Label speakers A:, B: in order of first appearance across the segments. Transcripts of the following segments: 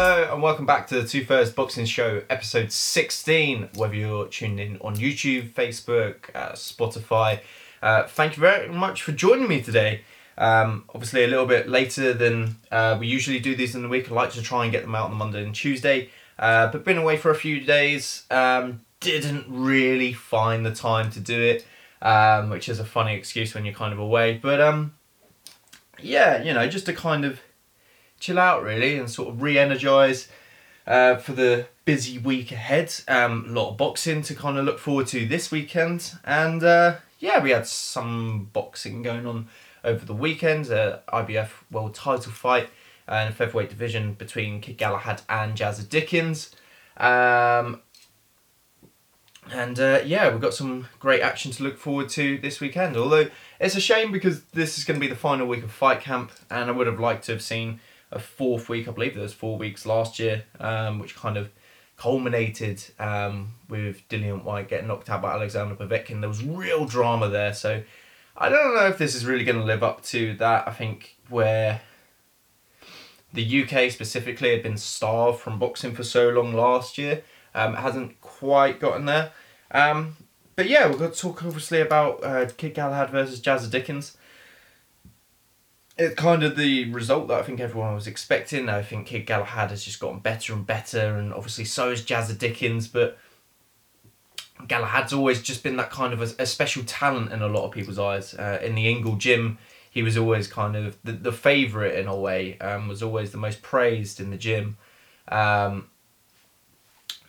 A: Hello and welcome back to the Two First Boxing Show, episode 16. Whether you're tuned in on YouTube, Facebook, uh, Spotify, uh, thank you very much for joining me today. Um, obviously, a little bit later than uh, we usually do these in the week. I like to try and get them out on the Monday and Tuesday, uh, but been away for a few days. Um, didn't really find the time to do it, um, which is a funny excuse when you're kind of away. But um, yeah, you know, just to kind of chill out really and sort of re-energize uh, for the busy week ahead. Um, a lot of boxing to kind of look forward to this weekend, and uh, yeah, we had some boxing going on over the weekend. Uh, IBF World Title fight and in featherweight division between Kid Galahad and Jazza Dickens. Um, and uh, yeah, we've got some great action to look forward to this weekend. Although it's a shame because this is going to be the final week of fight camp, and I would have liked to have seen a fourth week. I believe there was four weeks last year, um, which kind of culminated um, with Dillian Whyte getting knocked out by Alexander Povetkin. There was real drama there, so I don't know if this is really going to live up to that. I think where the UK specifically had been starved from boxing for so long last year, um, hasn't quite gotten there. Um, but yeah, we're going to talk obviously about uh, Kid Galahad versus Jazza Dickens. It's kind of the result that I think everyone was expecting. I think Kid Galahad has just gotten better and better, and obviously so has Jazza Dickens. But Galahad's always just been that kind of a, a special talent in a lot of people's eyes. Uh, in the Ingle gym, he was always kind of the, the favourite in a way, um, was always the most praised in the gym. Um,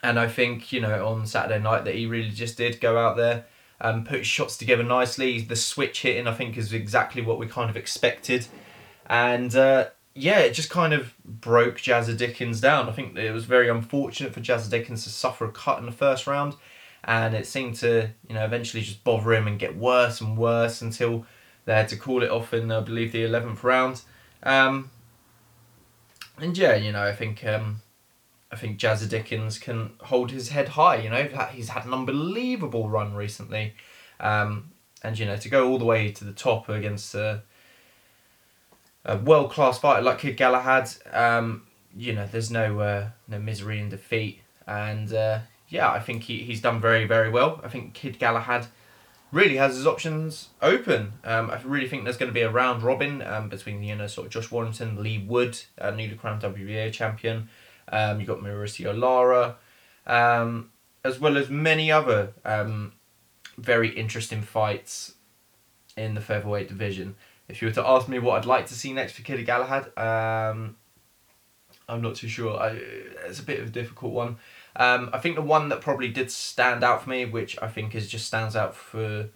A: and I think, you know, on Saturday night that he really just did go out there and put shots together nicely. The switch hitting, I think, is exactly what we kind of expected. And uh, yeah, it just kind of broke Jazza Dickens down. I think it was very unfortunate for Jazza Dickens to suffer a cut in the first round. And it seemed to, you know, eventually just bother him and get worse and worse until they had to call it off in, I believe, the 11th round. Um, and yeah, you know, I think um, I think Jazza Dickens can hold his head high. You know, he's had an unbelievable run recently, um, and you know to go all the way to the top against a, a world class fighter like Kid Galahad. Um, you know, there's no uh, no misery in defeat, and uh, yeah, I think he, he's done very very well. I think Kid Galahad really has his options open. Um, I really think there's going to be a round robin um, between you know sort of Josh Warrington, Leigh Wood, uh, newly crowned WBA champion. Um, you've got Mauricio Lara, um, as well as many other um, very interesting fights in the featherweight division. If you were to ask me what I'd like to see next for Kid Galahad, um, I'm not too sure. I, it's a bit of a difficult one. Um, I think the one that probably did stand out for me, which I think is just stands out for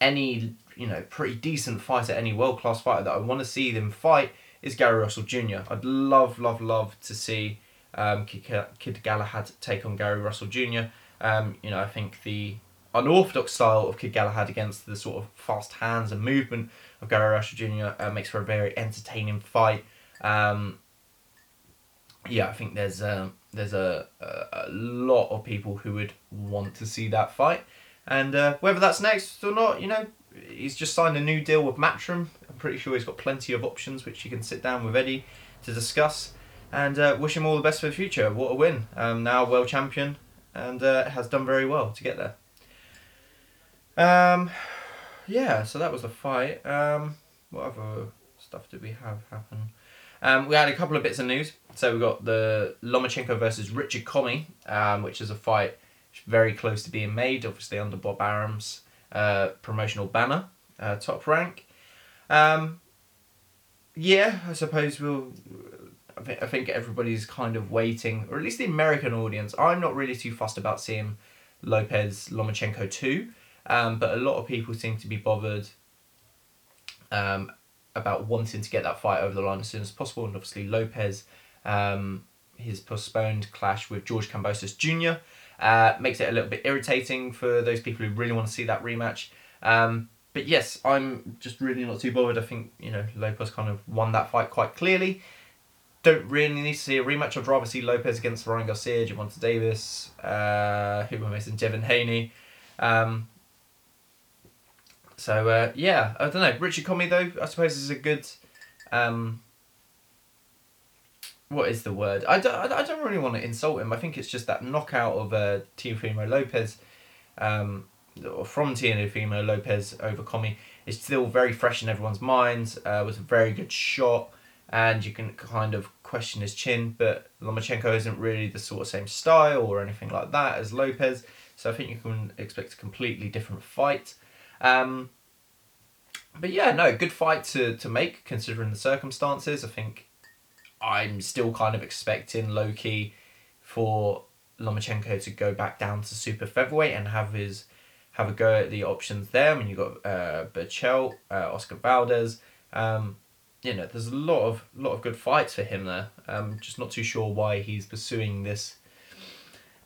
A: any you know pretty decent fighter, any world class fighter that I want to see them fight, is Gary Russell Jr. I'd love, love, love to see um, Kid Galahad take on Gary Russell Jr. Um, you know, I think the unorthodox style of Kid Galahad against the sort of fast hands and movement of Gary Russell Jr. Uh, makes for a very entertaining fight. Um, yeah, I think there's a, there's a, a, lot of people who would want to see that fight, and uh, whether that's next or not, you know, he's just signed a new deal with Matchroom. I'm pretty sure he's got plenty of options which you can sit down with Eddie to discuss and uh, wish him all the best for the future. What a win! Um, now world champion and uh, has done very well to get there. Um, yeah, so that was the fight. Um, what other stuff did we have happen? Um, we had a couple of bits of news. So we got the Lomachenko versus Richard Commey, um, which is a fight very close to being made, obviously under Bob Arum's uh, promotional banner, uh, top rank. Um, yeah, I suppose we'll I think, I think everybody's kind of waiting, or at least the American audience. I'm not really too fussed about seeing Lopez Lomachenko 2, um, but a lot of people seem to be bothered um, about wanting to get that fight over the line as soon as possible. And obviously, Lopez, um, his postponed clash with George Kambosos Jr., uh, makes it a little bit irritating for those people who really want to see that rematch. Um, but yes, I'm just really not too bothered. I think, you know, Lopez kind of won that fight quite clearly don't really need to see a rematch. I'd rather see Lopez against Ryan Garcia, Gervonta Davis, uh, who am I missing? Devin Haney. Um, so uh, yeah, I don't know. Richard Commey though, I suppose is a good, um, what is the word? I don't, I don't really want to insult him. I think it's just that knockout of uh, Teofimo Lopez, um, or from Teofimo Lopez over Commey is still very fresh in everyone's minds. Uh, was a very good shot, and you can kind of question his chin, but Lomachenko isn't really the sort of same style or anything like that as Lopez. So I think you can expect a completely different fight. Um, but yeah, no, good fight to, to make considering the circumstances. I think I'm still kind of expecting low key for Lomachenko to go back down to super featherweight and have his have a go at the options there. I mean, you've got uh, Berchelt, uh, Oscar Valdez. Um, you know, there's a lot of lot of good fights for him there. Um, just not too sure why he's pursuing this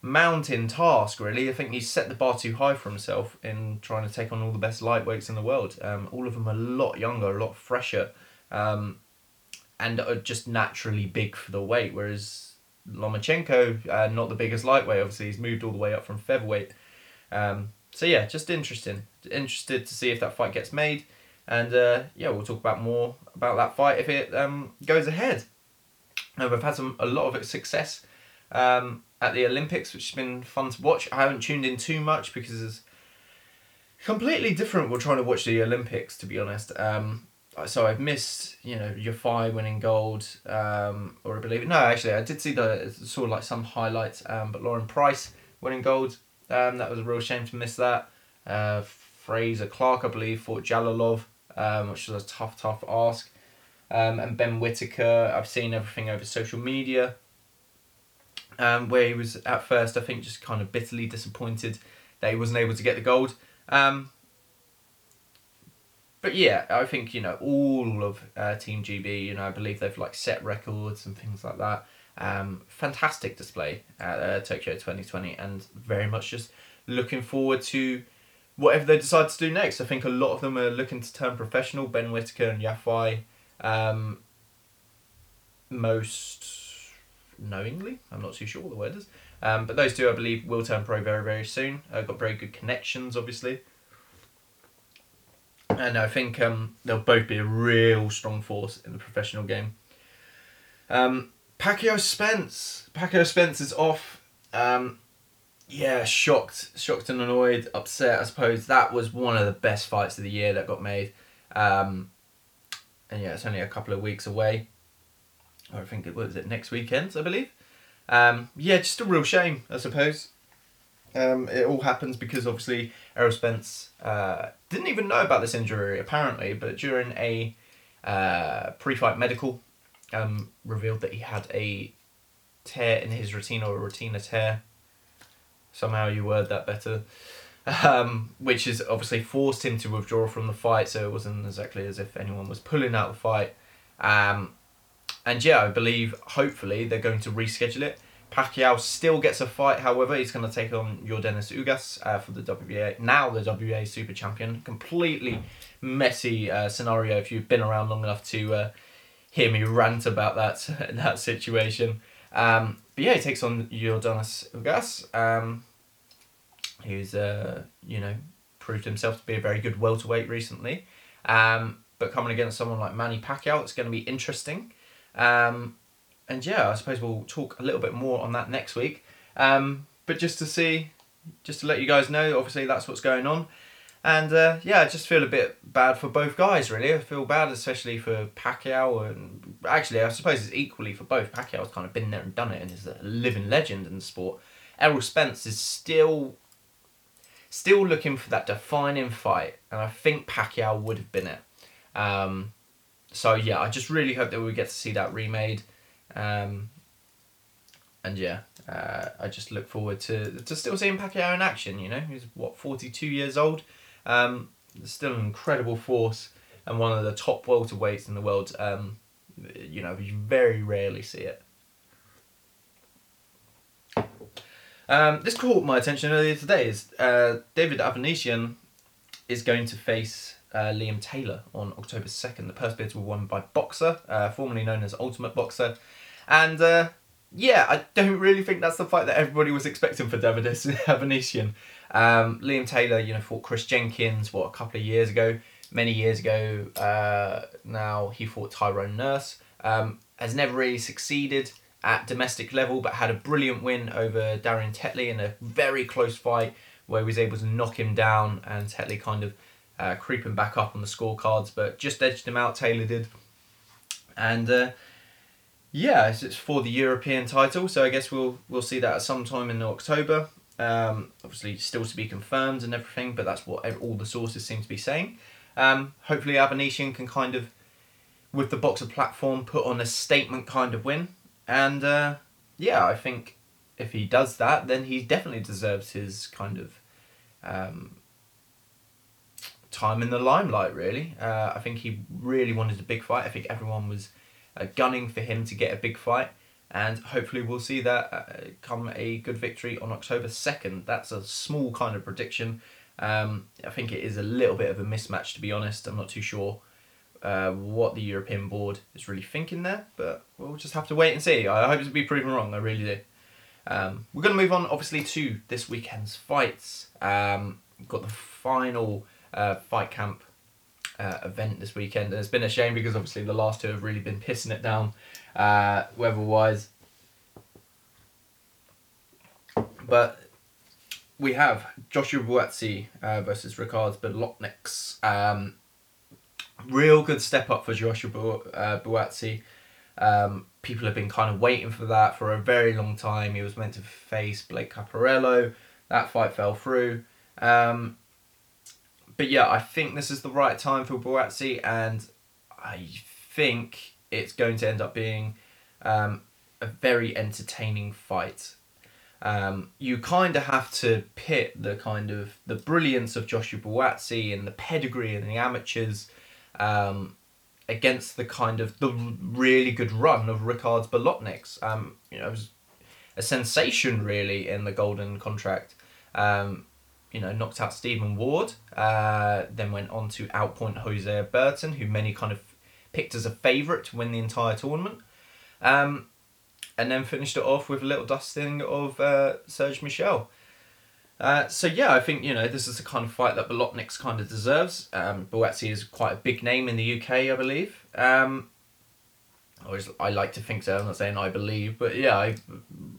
A: mountain task. Really, I think he's set the bar too high for himself in trying to take on all the best lightweights in the world. Um, all of them are a lot younger, a lot fresher, um, and are just naturally big for the weight. Whereas Lomachenko, uh, not the biggest lightweight. Obviously, he's moved all the way up from featherweight. Um, so yeah, just interesting. Interested to see if that fight gets made. And uh, yeah, we'll talk about more about that fight if it um, goes ahead. And we've had some a lot of success um, at the Olympics, which has been fun to watch. I haven't tuned in too much because it's completely different. We're trying to watch the Olympics, to be honest. Um, so I've missed, you know, Yafai winning gold, um, or I believe no, actually I did see the sort of like some highlights, um, but Lauren Price winning gold. Um, that was a real shame to miss that. Uh, Frazer Clarke, I believe, fought Jalolov um, which was a tough, tough ask. Um, and Ben Whitaker, I've seen everything over social media, um, where he was at first, I think, just kind of bitterly disappointed that he wasn't able to get the gold. Um, but yeah, I think you know all of uh, Team GB. You know, I believe they've like set records and things like that. Um, fantastic display at uh, Tokyo twenty twenty, and very much just looking forward to whatever they decide to do next. I think a lot of them are looking to turn professional. Ben Whitaker and Yafai, um, most knowingly. I'm not too sure what the word is. Um, but those two, I believe, will turn pro very, very soon. Uh, got very good connections, obviously. And I think um, they'll both be a real strong force in the professional game. Um, Pacquiao Spence. Pacquiao Spence is off. Um, yeah, shocked, shocked and annoyed, upset. I suppose that was one of the best fights of the year that got made, um, and yeah, it's only a couple of weeks away. Or I think it was it next weekend, I believe. Um, yeah, just a real shame, I suppose. Um, it all happens because obviously Errol Spence uh, didn't even know about this injury apparently, but during a uh, pre-fight medical, um, revealed that he had a tear in his retina or retina tear somehow you word that better. Um, which has obviously forced him to withdraw from the fight, so it wasn't exactly as if anyone was pulling out the fight. Um, and yeah, I believe hopefully they're going to reschedule it. Pacquiao still gets a fight, however, he's going to take on Yordenis Ugas uh, for the WBA, now the WBA Super Champion. Completely messy uh, scenario if you've been around long enough to uh, hear me rant about that that situation. Um, but yeah, he takes on Yordenis Ugas, um, who's uh, you know proved himself to be a very good welterweight recently. Um, but coming against someone like Manny Pacquiao, it's going to be interesting. Um, and yeah, I suppose we'll talk a little bit more on that next week. Um, but just to see, just to let you guys know, obviously that's what's going on. And uh, yeah, I just feel a bit bad for both guys, really. I feel bad, especially for Pacquiao, and actually, I suppose it's equally for both. Pacquiao's kind of been there and done it, and is a living legend in the sport. Errol Spence is still, still looking for that defining fight, and I think Pacquiao would have been it. Um, so yeah, I just really hope that we get to see that remade. Um, and yeah, uh, I just look forward to to still seeing Pacquiao in action. You know, he's what forty two years old. Um, still an incredible force and one of the top welterweights in the world. Um, you know, you very rarely see it. Um, this caught my attention earlier today. Is uh, David Avanesyan is going to face uh, Liam Taylor on October second. The purse bids were won by Boxxer, uh, formerly known as Ultimate Boxxer, and uh, yeah, I don't really think that's the fight that everybody was expecting for David Avanesyan. Um, Liam Taylor, you know, fought Chris Jenkins, what, a couple of years ago, many years ago uh, now, he fought Tyrone Nurse. Um, has never really succeeded at domestic level, but had a brilliant win over Darren Tetley in a very close fight where he was able to knock him down and Tetley kind of uh, creeping back up on the scorecards, but just edged him out. Taylor did, and uh, yeah, it's, for the European title. So I guess we'll we'll see that at some time in October. Um, obviously, still to be confirmed and everything, but that's what all the sources seem to be saying. Um, hopefully, Avanesyan can kind of, with the Boxxer platform, put on a statement kind of win. And uh, yeah, I think if he does that, then he definitely deserves his kind of um, time in the limelight, really. Uh, I think he really wanted a big fight. I think everyone was uh, gunning for him to get a big fight. And hopefully, we'll see that uh, come a good victory on October 2nd. That's a small kind of prediction. Um, I think it is a little bit of a mismatch, to be honest. I'm not too sure uh, what the European board is really thinking there, but we'll just have to wait and see. I hope to be proven wrong, I really do. Um, we're going to move on, obviously, to this weekend's fights. Um, we've got the final uh, fight camp uh, event this weekend, and it's been a shame because obviously the last two have really been pissing it down uh, weather wise. But we have Joshua Buatsi uh, versus Ricards Bolotniks. Um, real good step up for Joshua Bu- uh, Buatsi. Um, people have been kind of waiting for that for a very long time. He was meant to face Blake Caparello. That fight fell through. Um, but yeah, I think this is the right time for Buatsi, and I think it's going to end up being um, a very entertaining fight. Um, you kind of have to pit the kind of the brilliance of Joshua Buatsi and the pedigree and the amateurs um, against the kind of the really good run of Ricards Bolotniks. Um, you know, it was a sensation really in the Golden Contract. Um, you know, knocked out Stephen Ward, uh, then went on to outpoint Hosea Burton, who many kind of picked as a favourite to win the entire tournament. Um, and then finished it off with a little dusting of uh, Serge Michel. Uh, so yeah, I think you know this is the kind of fight that Bolotniks kind of deserves. Um, is quite a big name in the UK, I believe. Um, I, always, I like to think so. I'm not saying I believe, but yeah, I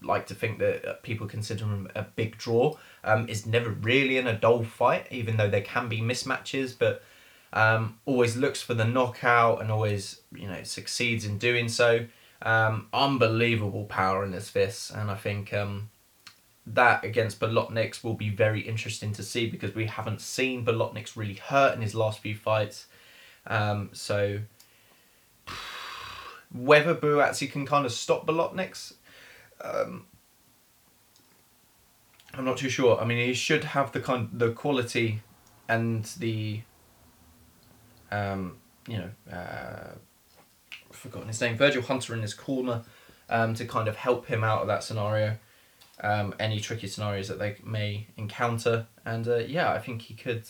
A: like to think that people consider him a big draw. Um, is never really in a dull fight, even though there can be mismatches, but um, always looks for the knockout and always you know succeeds in doing so. Um, unbelievable power in his fists, and I think um, that against Bolotniks will be very interesting to see because we haven't seen Bolotniks really hurt in his last few fights. Um, so whether Buatsi can kind of stop Bolotniks, um, I'm not too sure. I mean, he should have the kind the quality and the um, you know uh, forgotten his name Virgil Hunter in his corner um, to kind of help him out of that scenario. Um, any tricky scenarios that they may encounter, and uh, yeah, I think he could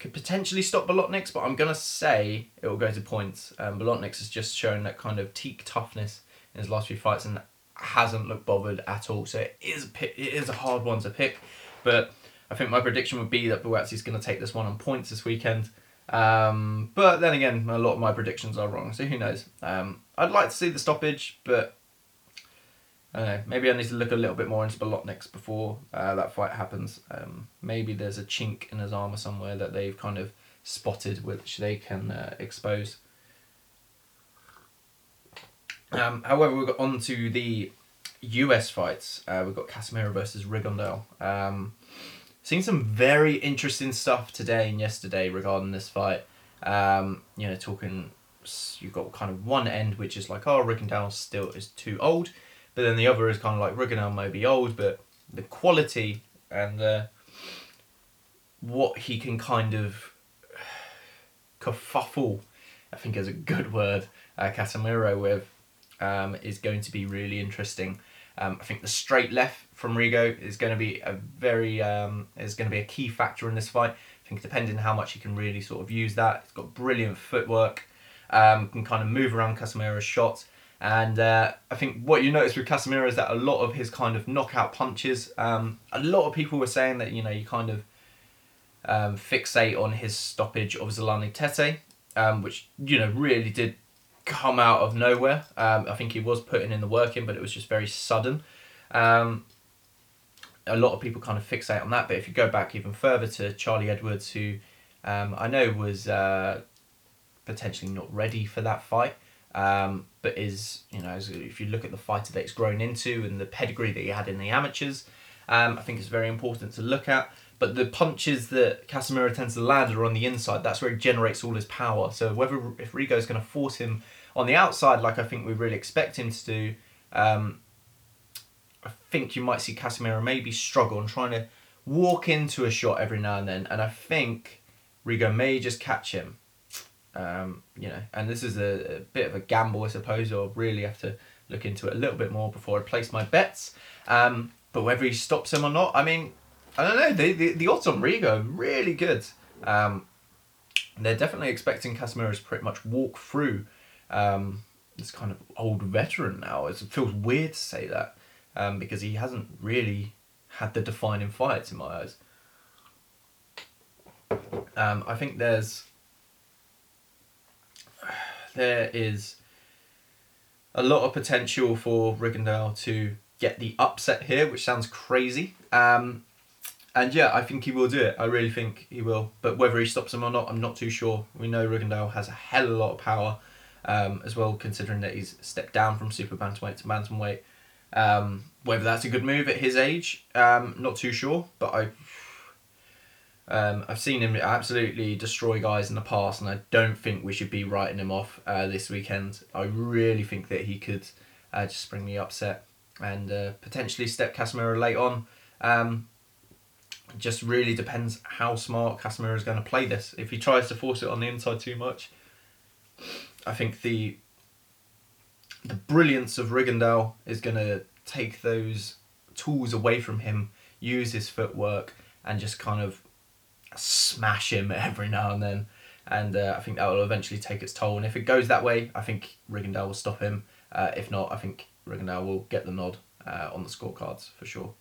A: could potentially stop Bolotniks, but I'm gonna say it will go to points. Um, Bolotniks has just shown that kind of teak toughness in his last few fights and hasn't looked bothered at all. So it is it is a hard one to pick, but I think my prediction would be that Buatsi is going to take this one on points this weekend. Um, but then again, a lot of my predictions are wrong, so who knows? Um, I'd like to see the stoppage, but I don't know. Maybe I need to look a little bit more into Bolotniks before uh, that fight happens. Um, maybe there's a chink in his armor somewhere that they've kind of spotted, which they can uh, expose. Um, however, we've got on to the US fights. Uh, we've got Casimero versus Rigondeaux. Seen some very interesting stuff today and yesterday regarding this fight. Um, you know, talking, you've got kind of one end which is like, oh, Rigondeaux still is too old, but then the other is kind of like Rigondeaux may be old, but the quality and uh, what he can kind of kerfuffle, I think is a good word, uh, Casimero with um, is going to be really interesting. Um, I think the straight left from Rigo is going to be a very um, is going to be a key factor in this fight. I think depending on how much he can really sort of use that, he's got brilliant footwork, um, can kind of move around Casimero's shots. And uh, I think what you notice with Casimero is that a lot of his kind of knockout punches, um, a lot of people were saying that, you know, you kind of um, fixate on his stoppage of Zolani Tete, um, which, you know, really did come out of nowhere. Um, I think he was putting in the work in, but it was just very sudden. Um, a lot of people kind of fixate on that, but if you go back even further to Charlie Edwards, who um, I know was uh, potentially not ready for that fight, um, but is, you know, if you look at the fighter that he's grown into and the pedigree that he had in the amateurs, um, I think it's very important to look at. But the punches that Casimero tends to land are on the inside. That's where he generates all his power. So whether if Rigo's going to force him on the outside, like I think we really expect him to do, um, I think you might see Casimero maybe struggle and trying to walk into a shot every now and then. And I think Rigo may just catch him. Um, you know, and this is a, a, bit of a gamble, I suppose. I'll really have to look into it a little bit more before I place my bets. Um, but whether he stops him or not, I mean, I don't know. The the, the odds on Rigo really good. Um, they're definitely expecting Casimero to pretty much walk through um, this kind of old veteran now. It feels weird to say that um, because he hasn't really had the defining fights in my eyes. Um, I think there's there is a lot of potential for Rigondeaux to get the upset here, which sounds crazy. Um, and yeah, I think he will do it. I really think he will. But whether he stops him or not, I'm not too sure. We know Rigondeaux has a hell of a lot of power um, as well, considering that he's stepped down from super bantamweight to bantamweight. Um, whether that's a good move at his age, um, not too sure. But I, um, I've seen him absolutely destroy guys in the past, and I don't think we should be writing him off uh, this weekend. I really think that he could uh, just bring the upset and uh, potentially step Casimero late on. Um, just really depends how smart Casimero is going to play this. If he tries to force it on the inside too much, I think the the brilliance of Rigondeaux is going to take those tools away from him, use his footwork, and just kind of smash him every now and then. And uh, I think that will eventually take its toll. And if it goes that way, I think Rigondeaux will stop him. Uh, if not, I think Rigondeaux will get the nod uh, on the scorecards for sure.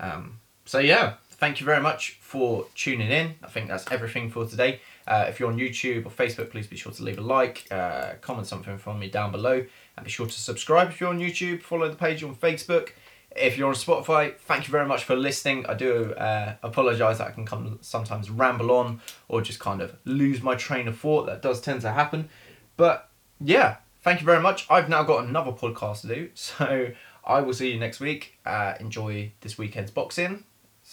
A: Um, so yeah, thank you very much for tuning in. I think that's everything for today. Uh, if you're on YouTube or Facebook, please be sure to leave a like, uh, comment something from me down below, and be sure to subscribe if you're on YouTube. Follow the page on Facebook. If you're on Spotify, thank you very much for listening. I do uh, apologise that I can come sometimes ramble on or just kind of lose my train of thought. That does tend to happen. But yeah, thank you very much. I've now got another podcast to do, so I will see you next week. Uh, enjoy this weekend's boxing.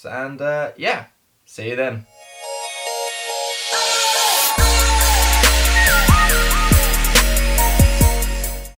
A: And uh, yeah, see you then.